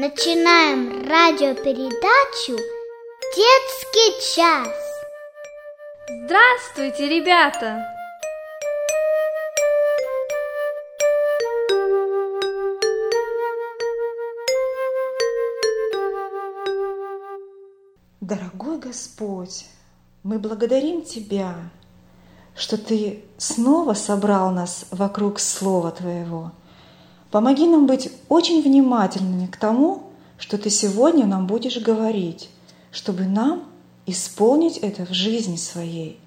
Начинаем радиопередачу «Детский час». Здравствуйте, ребята! Дорогой Господь, мы благодарим Тебя, что Ты снова собрал нас вокруг Слова Твоего. Помоги нам быть очень внимательными к тому, что Ты сегодня нам будешь говорить, чтобы нам исполнить это в жизни своей.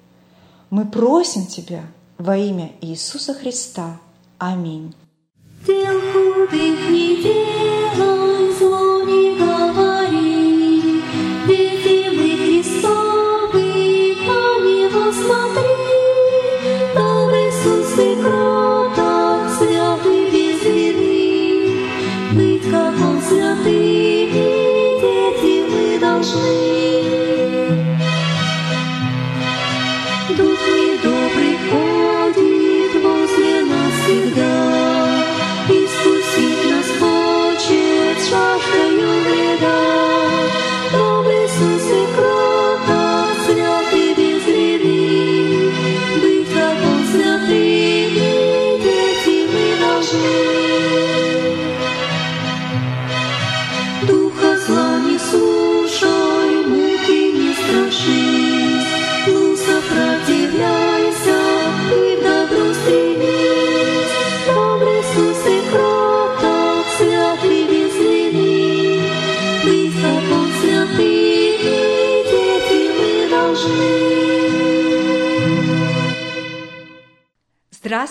Мы просим Тебя во имя Иисуса Христа. Аминь.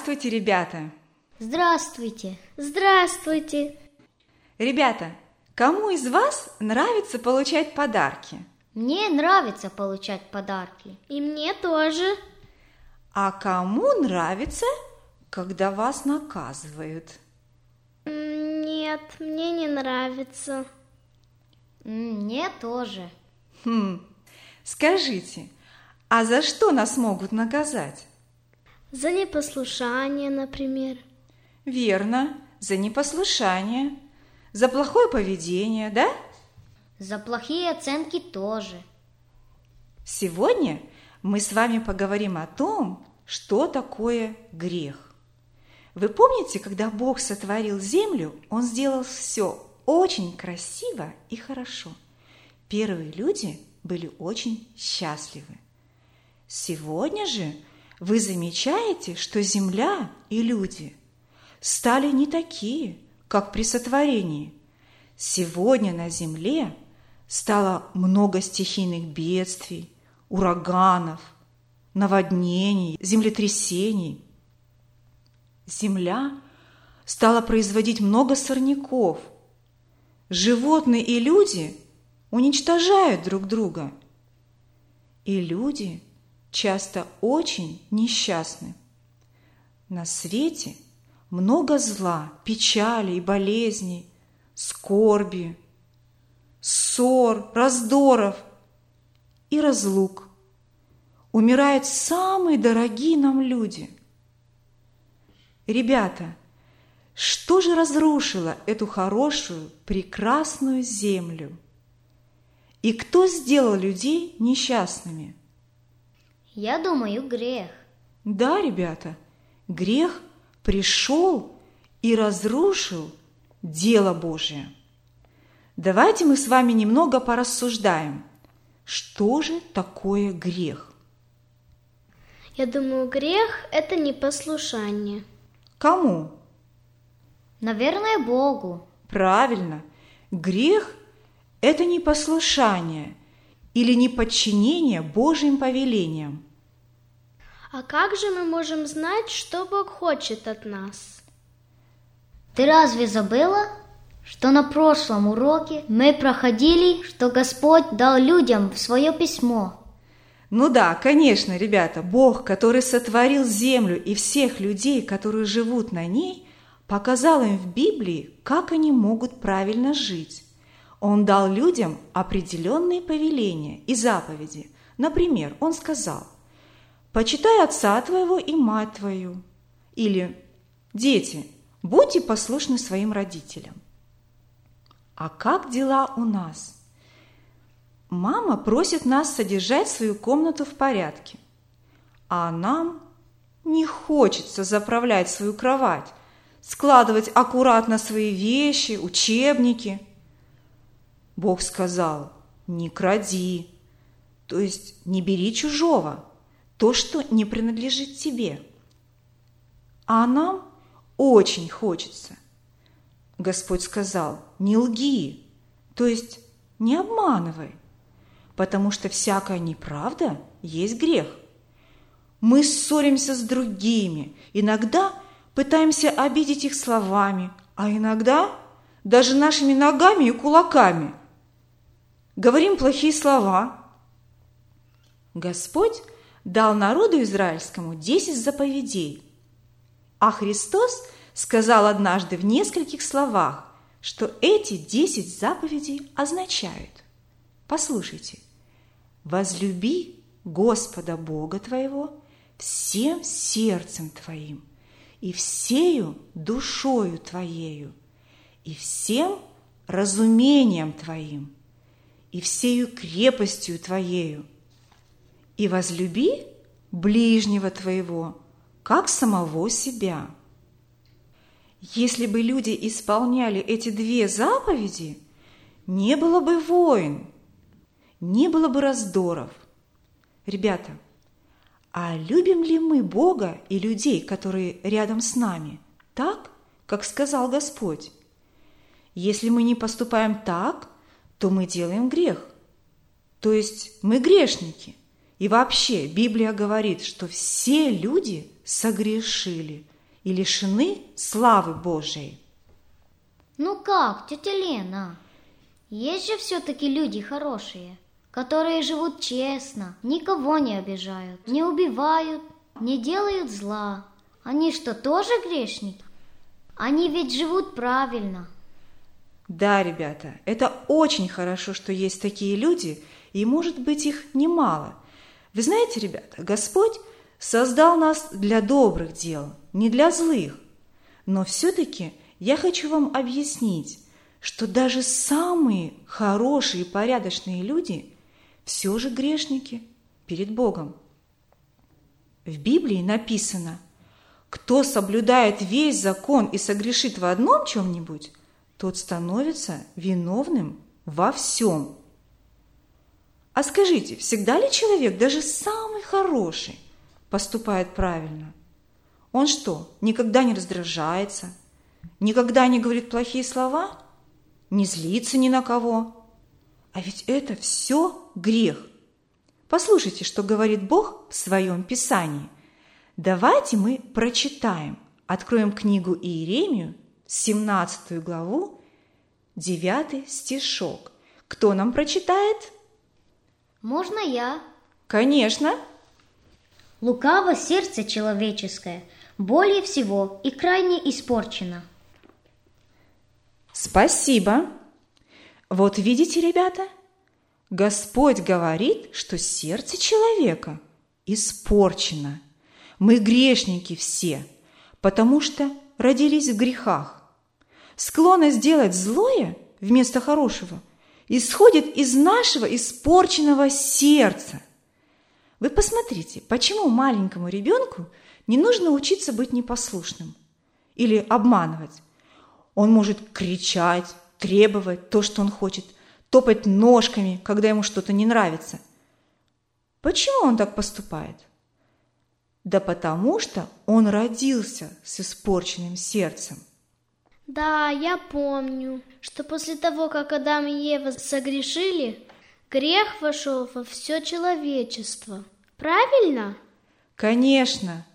Здравствуйте, ребята! Здравствуйте! Здравствуйте! Ребята, кому из вас нравится получать подарки? Мне нравится получать подарки. И мне тоже. А кому нравится, когда вас наказывают? Нет, мне не нравится. Мне тоже. Хм, скажите, а за что нас могут наказать? За непослушание, например. Верно, за непослушание. За плохое поведение, да? За плохие оценки тоже. Сегодня мы с вами поговорим о том, что такое грех. Вы помните, когда Бог сотворил землю, Он сделал все очень красиво и хорошо. Первые люди были очень счастливы. Сегодня же – вы замечаете, что Земля и люди стали не такие, как при сотворении. Сегодня на Земле стало много стихийных бедствий, ураганов, наводнений, землетрясений. Земля стала производить много сорняков. Животные и люди уничтожают друг друга. И люди – часто очень несчастны. На свете много зла, печали и болезней, скорби, ссор, раздоров и разлук. Умирают самые дорогие нам люди. Ребята, что же разрушило эту хорошую, прекрасную землю? И кто сделал людей несчастными – я думаю, грех. Да, ребята, грех пришел и разрушил дело Божие. Давайте мы с вами немного порассуждаем, что же такое грех. Я думаю, грех – это непослушание. Кому? Наверное, Богу. Правильно. Грех – это непослушание – или неподчинение Божьим повелениям. А как же мы можем знать, что Бог хочет от нас? Ты разве забыла, что на прошлом уроке мы проходили, что Господь дал людям свое письмо? Ну да, конечно, ребята, Бог, который сотворил землю и всех людей, которые живут на ней, показал им в Библии, как они могут правильно жить. Он дал людям определенные повеления и заповеди. Например, он сказал, «Почитай отца твоего и мать твою». Или «Дети, будьте послушны своим родителям». А как дела у нас? Мама просит нас содержать свою комнату в порядке, а нам не хочется заправлять свою кровать, складывать аккуратно свои вещи, учебники. Бог сказал, не кради, то есть не бери чужого, то, что не принадлежит тебе. А нам очень хочется. Господь сказал, не лги, то есть не обманывай, потому что всякая неправда есть грех. Мы ссоримся с другими, иногда пытаемся обидеть их словами, а иногда даже нашими ногами и кулаками. Говорим плохие слова. Господь дал народу израильскому десять заповедей, а Христос сказал однажды в нескольких словах, что эти десять заповедей означают. Послушайте. Возлюби Господа Бога твоего всем сердцем твоим и всею душою твоею и всем разумением твоим и всею крепостью твоею и возлюби ближнего твоего, как самого себя. Если бы люди исполняли эти две заповеди, не было бы войн, не было бы раздоров. Ребята, а любим ли мы Бога и людей, которые рядом с нами, так, как сказал Господь? Если мы не поступаем так, то мы делаем грех. То есть мы грешники. И вообще Библия говорит, что все люди согрешили и лишены славы Божией. Ну как, тетя Лена? Есть же все-таки люди хорошие которые живут честно, никого не обижают, не убивают, не делают зла. Они что, тоже грешники? Они ведь живут правильно. Да, ребята, это очень хорошо, что есть такие люди, и, может быть, их немало. Вы знаете, ребята, Господь создал нас для добрых дел, не для злых. Но все-таки я хочу вам объяснить, что даже самые хорошие и порядочные люди все же грешники перед Богом. В Библии написано, кто соблюдает весь закон и согрешит в одном чем-нибудь, тот становится виновным во всем. А скажите, всегда ли человек, даже самый хороший, поступает правильно? Он что, никогда не раздражается, никогда не говорит плохие слова, не злится ни на кого? А ведь это все грех. Послушайте, что говорит Бог в своем Писании. Давайте мы прочитаем. Откроем книгу Иеремию, 17 главу, 9 стишок. Кто нам прочитает? Можно я? Конечно. Лукаво сердце человеческое, более всего и крайне испорчено. Спасибо. Вот видите, ребята, Господь говорит, что сердце человека испорчено. Мы грешники все, потому что родились в грехах. Склонность сделать злое вместо хорошего исходит из нашего испорченного сердца. Вы посмотрите, почему маленькому ребенку не нужно учиться быть непослушным или обманывать. Он может кричать, требовать то, что он хочет, топать ножками, когда ему что-то не нравится. Почему он так поступает? Да потому что он родился с испорченным сердцем. Да, я помню, что после того, как Адам и Ева согрешили, грех вошел во все человечество. Правильно? Конечно.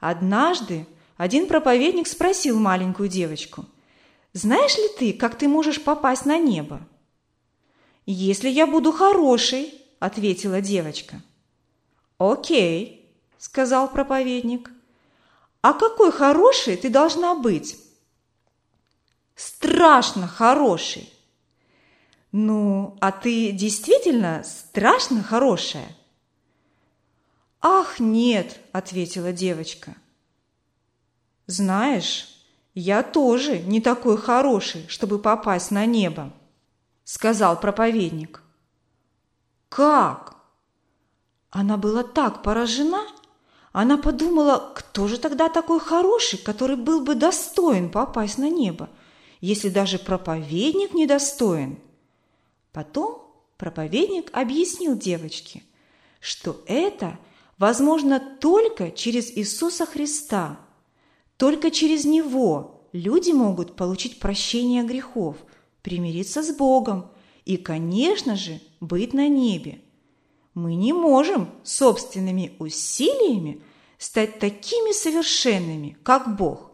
Однажды один проповедник спросил маленькую девочку – знаешь ли ты, как ты можешь попасть на небо? Если я буду хорошей, ответила девочка. Окей, сказал проповедник. А какой хорошей ты должна быть? Страшно хорошей. Ну, а ты действительно страшно хорошая? Ах, нет, ответила девочка. Знаешь, я тоже не такой хороший, чтобы попасть на небо. – сказал проповедник. «Как?» Она была так поражена, она подумала, кто же тогда такой хороший, который был бы достоин попасть на небо, если даже проповедник недостоин. Потом проповедник объяснил девочке, что это возможно только через Иисуса Христа. Только через Него люди могут получить прощение грехов, примириться с Богом и, конечно же, быть на небе. Мы не можем собственными усилиями стать такими совершенными, как Бог.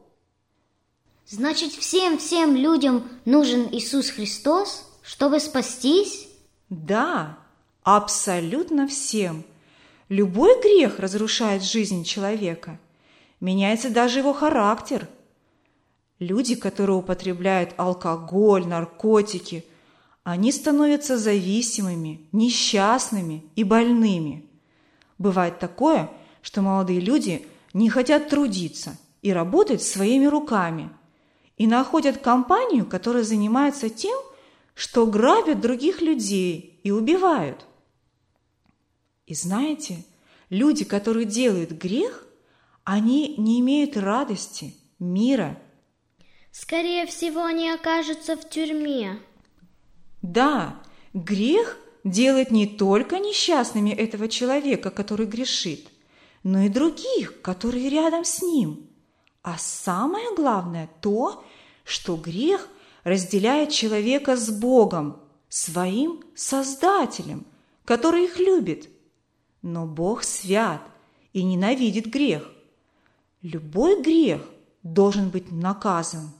Значит, всем-всем людям нужен Иисус Христос, чтобы спастись? Да, абсолютно всем. Любой грех разрушает жизнь человека. Меняется даже его характер. Люди, которые употребляют алкоголь, наркотики – они становятся зависимыми, несчастными и больными. Бывает такое, что молодые люди не хотят трудиться и работать своими руками, и находят компанию, которая занимается тем, что грабят других людей и убивают. И знаете, люди, которые делают грех, они не имеют радости, мира. Скорее всего, они окажутся в тюрьме. Да, грех делает не только несчастными этого человека, который грешит, но и других, которые рядом с ним. А самое главное то, что грех разделяет человека с Богом, своим Создателем, который их любит. Но Бог свят и ненавидит грех. Любой грех должен быть наказан.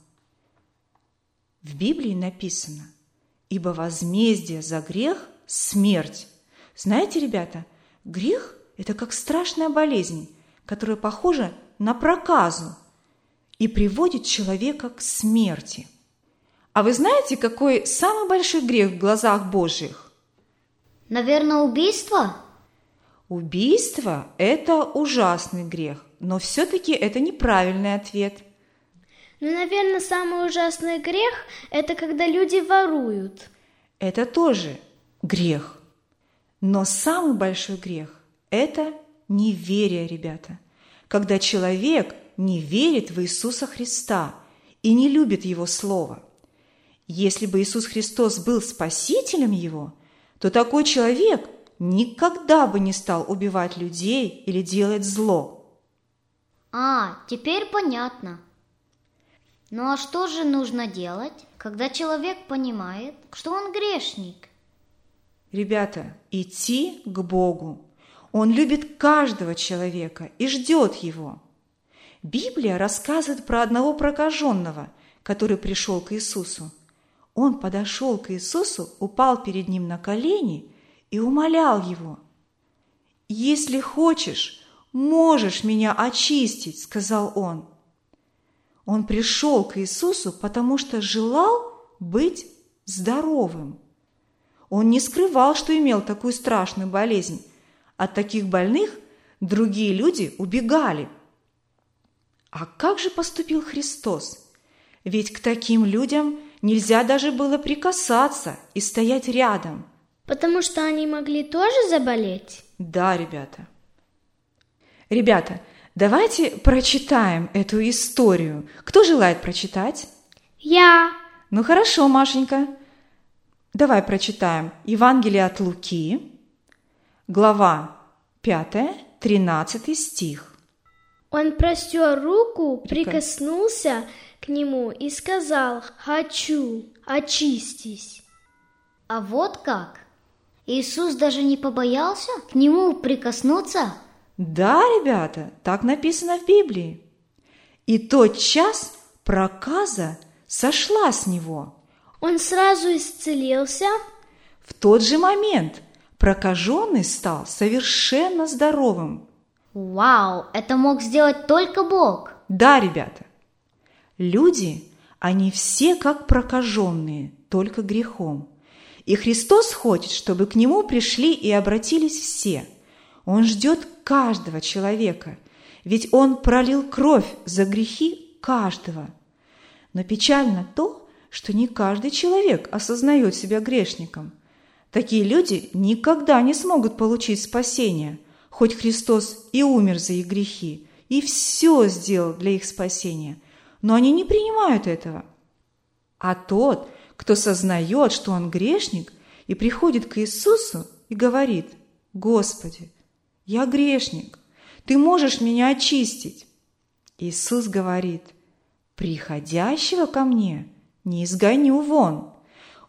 В Библии написано, ибо возмездие за грех – смерть. Знаете, ребята, грех – это как страшная болезнь, которая похожа на проказу и приводит человека к смерти. А вы знаете, какой самый большой грех в глазах Божьих? Наверное, убийство? Убийство – это ужасный грех, но все-таки это неправильный ответ – ну, наверное, самый ужасный грех – это когда люди воруют. Это тоже грех. Но самый большой грех – это неверие, ребята. Когда человек не верит в Иисуса Христа и не любит Его Слово. Если бы Иисус Христос был спасителем его, то такой человек никогда бы не стал убивать людей или делать зло. А, теперь понятно. Ну а что же нужно делать, когда человек понимает, что он грешник? Ребята, идти к Богу. Он любит каждого человека и ждет его. Библия рассказывает про одного прокаженного, который пришел к Иисусу. Он подошел к Иисусу, упал перед ним на колени и умолял его. «Если хочешь, можешь меня очистить», – сказал он – он пришел к Иисусу, потому что желал быть здоровым. Он не скрывал, что имел такую страшную болезнь. От таких больных другие люди убегали. А как же поступил Христос? Ведь к таким людям нельзя даже было прикасаться и стоять рядом. Потому что они могли тоже заболеть? Да, ребята. Ребята, Давайте прочитаем эту историю. Кто желает прочитать? Я. Ну хорошо, Машенька. Давай прочитаем. Евангелие от Луки, глава 5, 13 стих. Он простер руку, прикоснулся к нему и сказал «Хочу, очистись». А вот как? Иисус даже не побоялся к нему прикоснуться? Да, ребята, так написано в Библии. И тот час проказа сошла с него. Он сразу исцелился? В тот же момент прокаженный стал совершенно здоровым. Вау, это мог сделать только Бог. Да, ребята. Люди, они все как прокаженные, только грехом. И Христос хочет, чтобы к Нему пришли и обратились все – он ждет каждого человека, ведь Он пролил кровь за грехи каждого. Но печально то, что не каждый человек осознает себя грешником. Такие люди никогда не смогут получить спасение, хоть Христос и умер за их грехи, и все сделал для их спасения, но они не принимают этого. А тот, кто сознает, что он грешник, и приходит к Иисусу и говорит, «Господи, я грешник, Ты можешь меня очистить». Иисус говорит, «Приходящего ко мне не изгоню вон».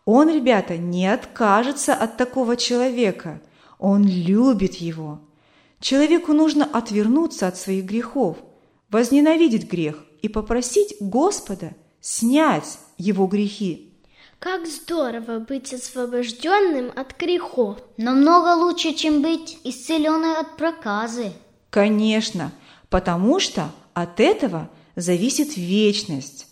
Он, ребята, не откажется от такого человека. Он любит его. Человеку нужно отвернуться от своих грехов, возненавидеть грех и попросить Господа снять его грехи. Как здорово быть освобожденным от грехов. Намного лучше, чем быть исцеленной от проказы. Конечно, потому что от этого зависит вечность.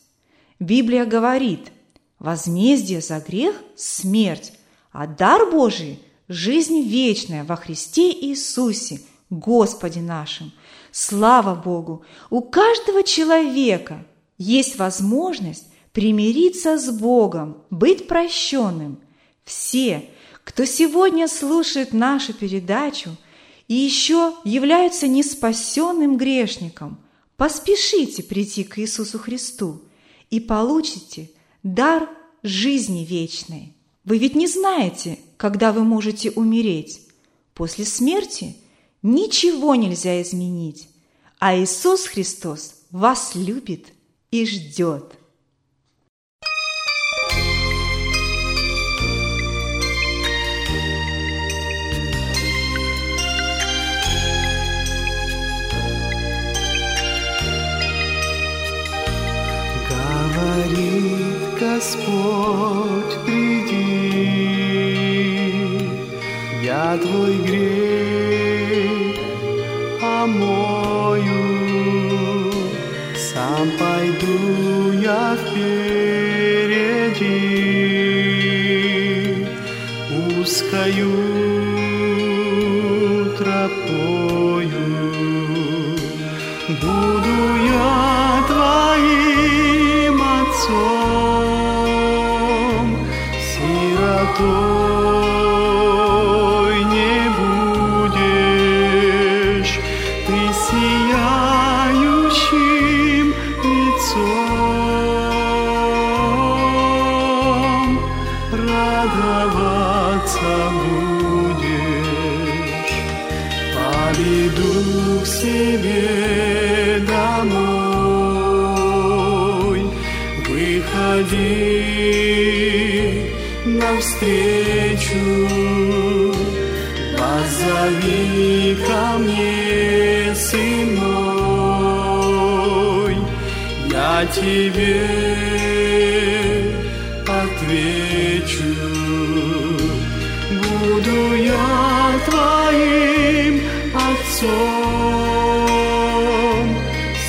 Библия говорит, возмездие за грех – смерть, а дар Божий – жизнь вечная во Христе Иисусе, Господе нашим. Слава Богу! У каждого человека есть возможность примириться с Богом, быть прощенным. Все, кто сегодня слушает нашу передачу и еще являются неспасенным грешником, поспешите прийти к Иисусу Христу и получите дар жизни вечной. Вы ведь не знаете, когда вы можете умереть. После смерти ничего нельзя изменить, а Иисус Христос вас любит и ждет.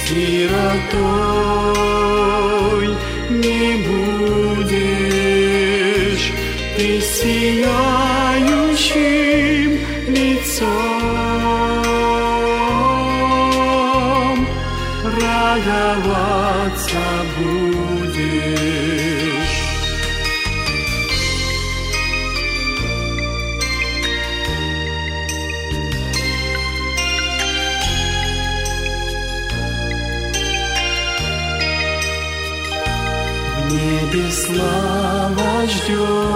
Сиротой не будешь, ты сияющим лицом радоваться слава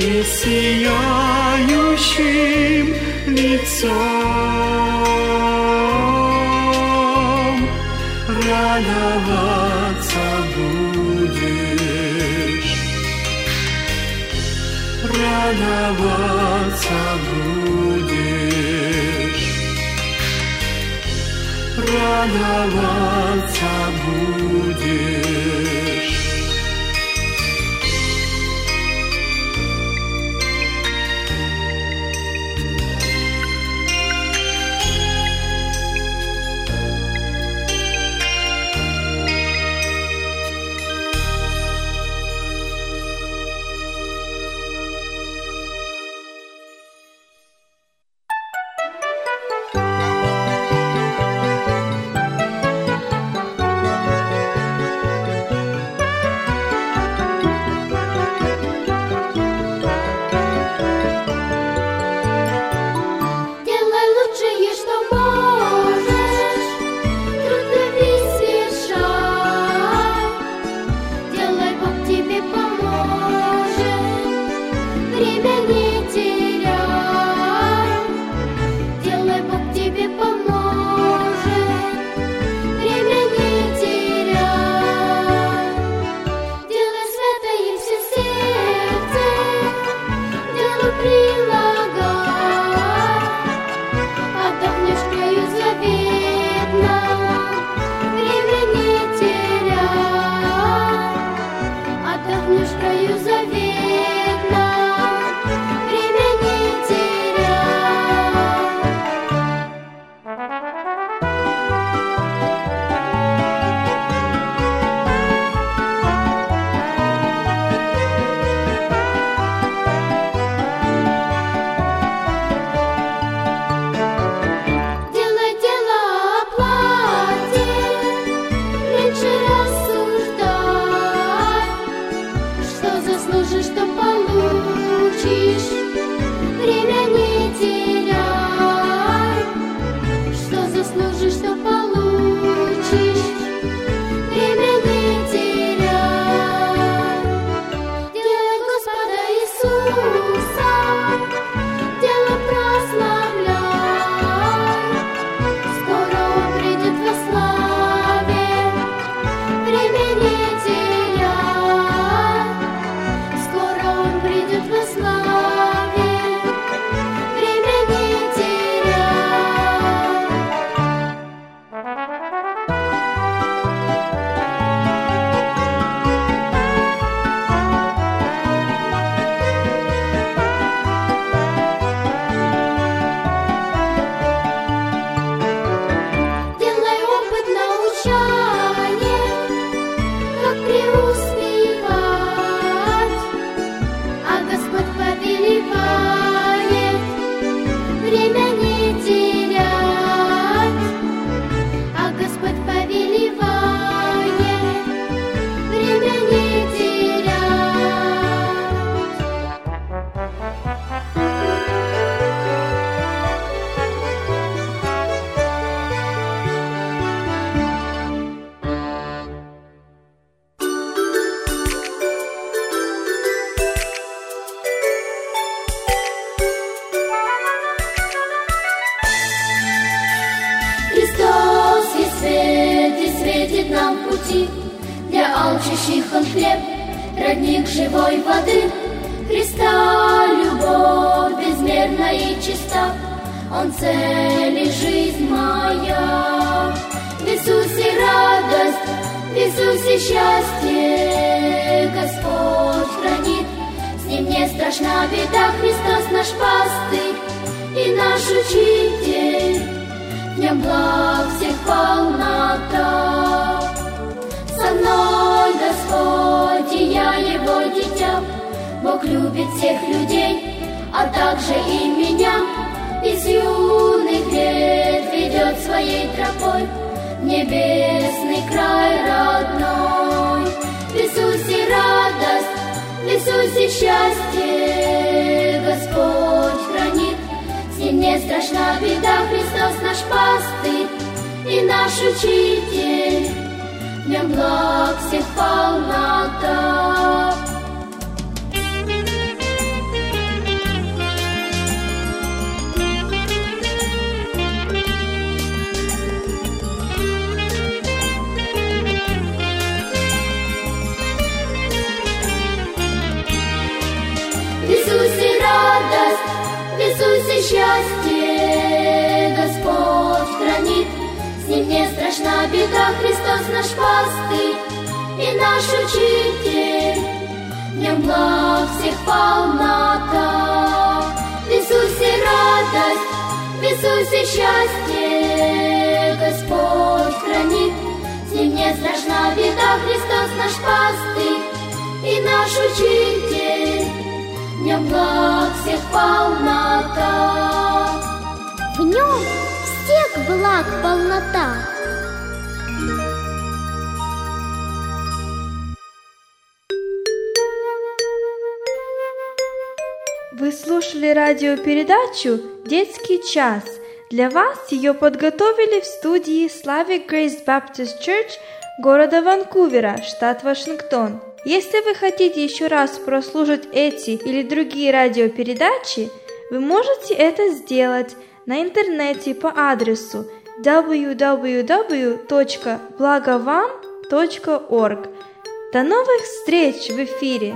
ты сияющим лицом. Радоваться будешь, радоваться будешь, радоваться будешь. Наш пастырь и наш учитель. В благ всех полнота. Со мной Господь, и я его дитя. Бог любит всех людей, а также и меня. Из юных лет ведет своей тропой небесный край родной. В Иисусе радость, в Иисусе счастье Господь хранит. С ним не страшна беда, Христос наш пастырь и наш учитель. днем благ всех полнота. Наш учитель. В нем благ всех полнота. В Иисусе радость, в Иисусе счастье Господь хранит. С ним не страшна беда, Христос наш пастырь и наш учитель. В нем благ всех полнота. В нем всех благ полнота. Слушали радиопередачу «Детский час». Для вас ее подготовили в студии Slavic Grace Baptist Church города Ванкувера, штат Вашингтон. Если вы хотите еще раз прослушать эти или другие радиопередачи, вы можете это сделать на интернете по адресу www.благовам.org. До новых встреч в эфире!